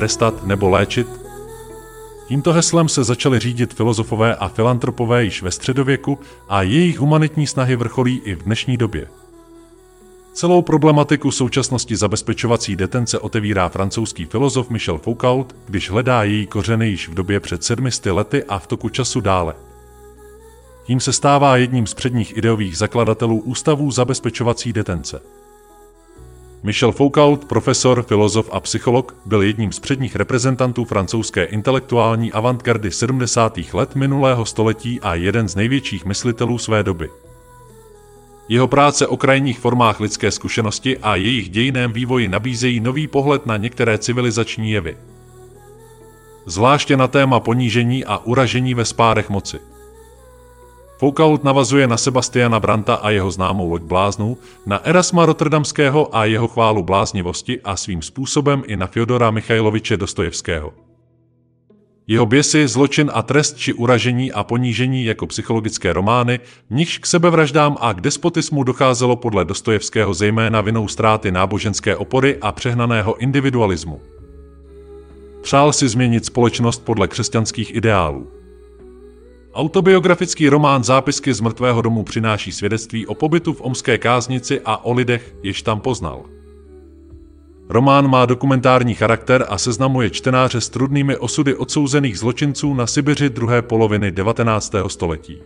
trestat nebo léčit? Tímto heslem se začali řídit filozofové a filantropové již ve středověku a jejich humanitní snahy vrcholí i v dnešní době. Celou problematiku současnosti zabezpečovací detence otevírá francouzský filozof Michel Foucault, když hledá její kořeny již v době před sedmisty lety a v toku času dále. Tím se stává jedním z předních ideových zakladatelů ústavů zabezpečovací detence. Michel Foucault, profesor, filozof a psycholog, byl jedním z předních reprezentantů francouzské intelektuální avantgardy 70. let minulého století a jeden z největších myslitelů své doby. Jeho práce o krajních formách lidské zkušenosti a jejich dějiném vývoji nabízejí nový pohled na některé civilizační jevy. Zvláště na téma ponížení a uražení ve spárech moci. Foucault navazuje na Sebastiana Branta a jeho známou loď bláznů, na Erasma Rotterdamského a jeho chválu bláznivosti a svým způsobem i na Fyodora Michajloviče Dostojevského. Jeho běsy, zločin a trest či uražení a ponížení jako psychologické romány, v nichž k sebevraždám a k despotismu docházelo podle Dostojevského zejména vinou ztráty náboženské opory a přehnaného individualismu. Přál si změnit společnost podle křesťanských ideálů. Autobiografický román Zápisky z mrtvého domu přináší svědectví o pobytu v omské káznici a o lidech, jež tam poznal. Román má dokumentární charakter a seznamuje čtenáře s trudnými osudy odsouzených zločinců na Sibiři druhé poloviny 19. století.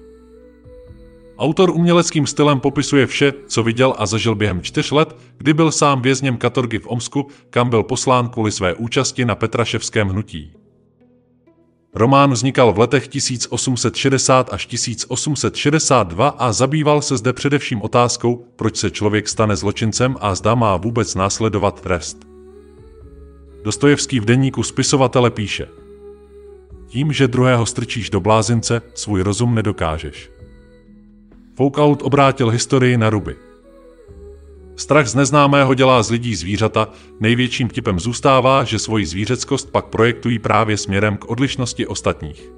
Autor uměleckým stylem popisuje vše, co viděl a zažil během čtyř let, kdy byl sám vězněm katorgy v Omsku, kam byl poslán kvůli své účasti na Petraševském hnutí. Román vznikal v letech 1860 až 1862 a zabýval se zde především otázkou, proč se člověk stane zločincem a zda má vůbec následovat trest. Dostojevský v denníku spisovatele píše Tím, že druhého strčíš do blázince, svůj rozum nedokážeš. Foucault obrátil historii na ruby. Strach z neznámého dělá z lidí zvířata, největším typem zůstává, že svoji zvířeckost pak projektují právě směrem k odlišnosti ostatních.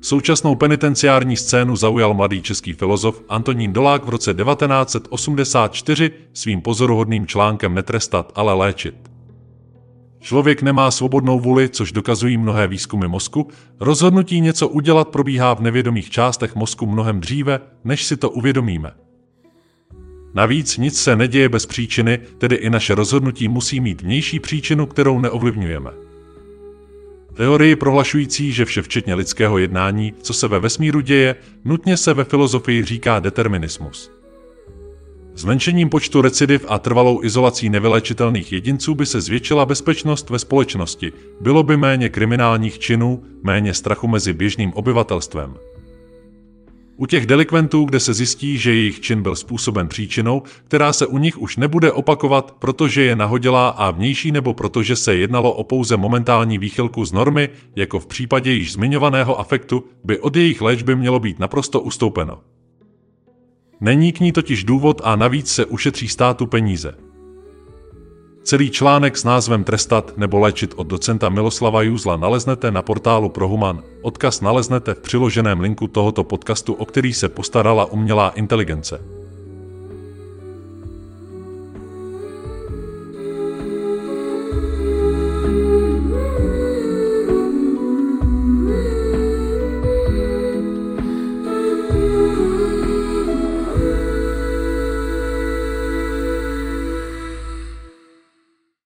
Současnou penitenciární scénu zaujal mladý český filozof Antonín Dolák v roce 1984 svým pozoruhodným článkem Netrestat, ale léčit. Člověk nemá svobodnou vůli, což dokazují mnohé výzkumy mozku, rozhodnutí něco udělat probíhá v nevědomých částech mozku mnohem dříve, než si to uvědomíme. Navíc nic se neděje bez příčiny, tedy i naše rozhodnutí musí mít vnější příčinu, kterou neovlivňujeme. Teorii prohlašující, že vše včetně lidského jednání, co se ve vesmíru děje, nutně se ve filozofii říká determinismus. Zmenšením počtu recidiv a trvalou izolací nevylečitelných jedinců by se zvětšila bezpečnost ve společnosti, bylo by méně kriminálních činů, méně strachu mezi běžným obyvatelstvem. U těch delikventů, kde se zjistí, že jejich čin byl způsoben příčinou, která se u nich už nebude opakovat, protože je nahodilá a vnější nebo protože se jednalo o pouze momentální výchylku z normy, jako v případě již zmiňovaného afektu, by od jejich léčby mělo být naprosto ustoupeno. Není k ní totiž důvod a navíc se ušetří státu peníze. Celý článek s názvem Trestat nebo léčit od docenta Miloslava Juzla naleznete na portálu Prohuman. Odkaz naleznete v přiloženém linku tohoto podcastu, o který se postarala umělá inteligence.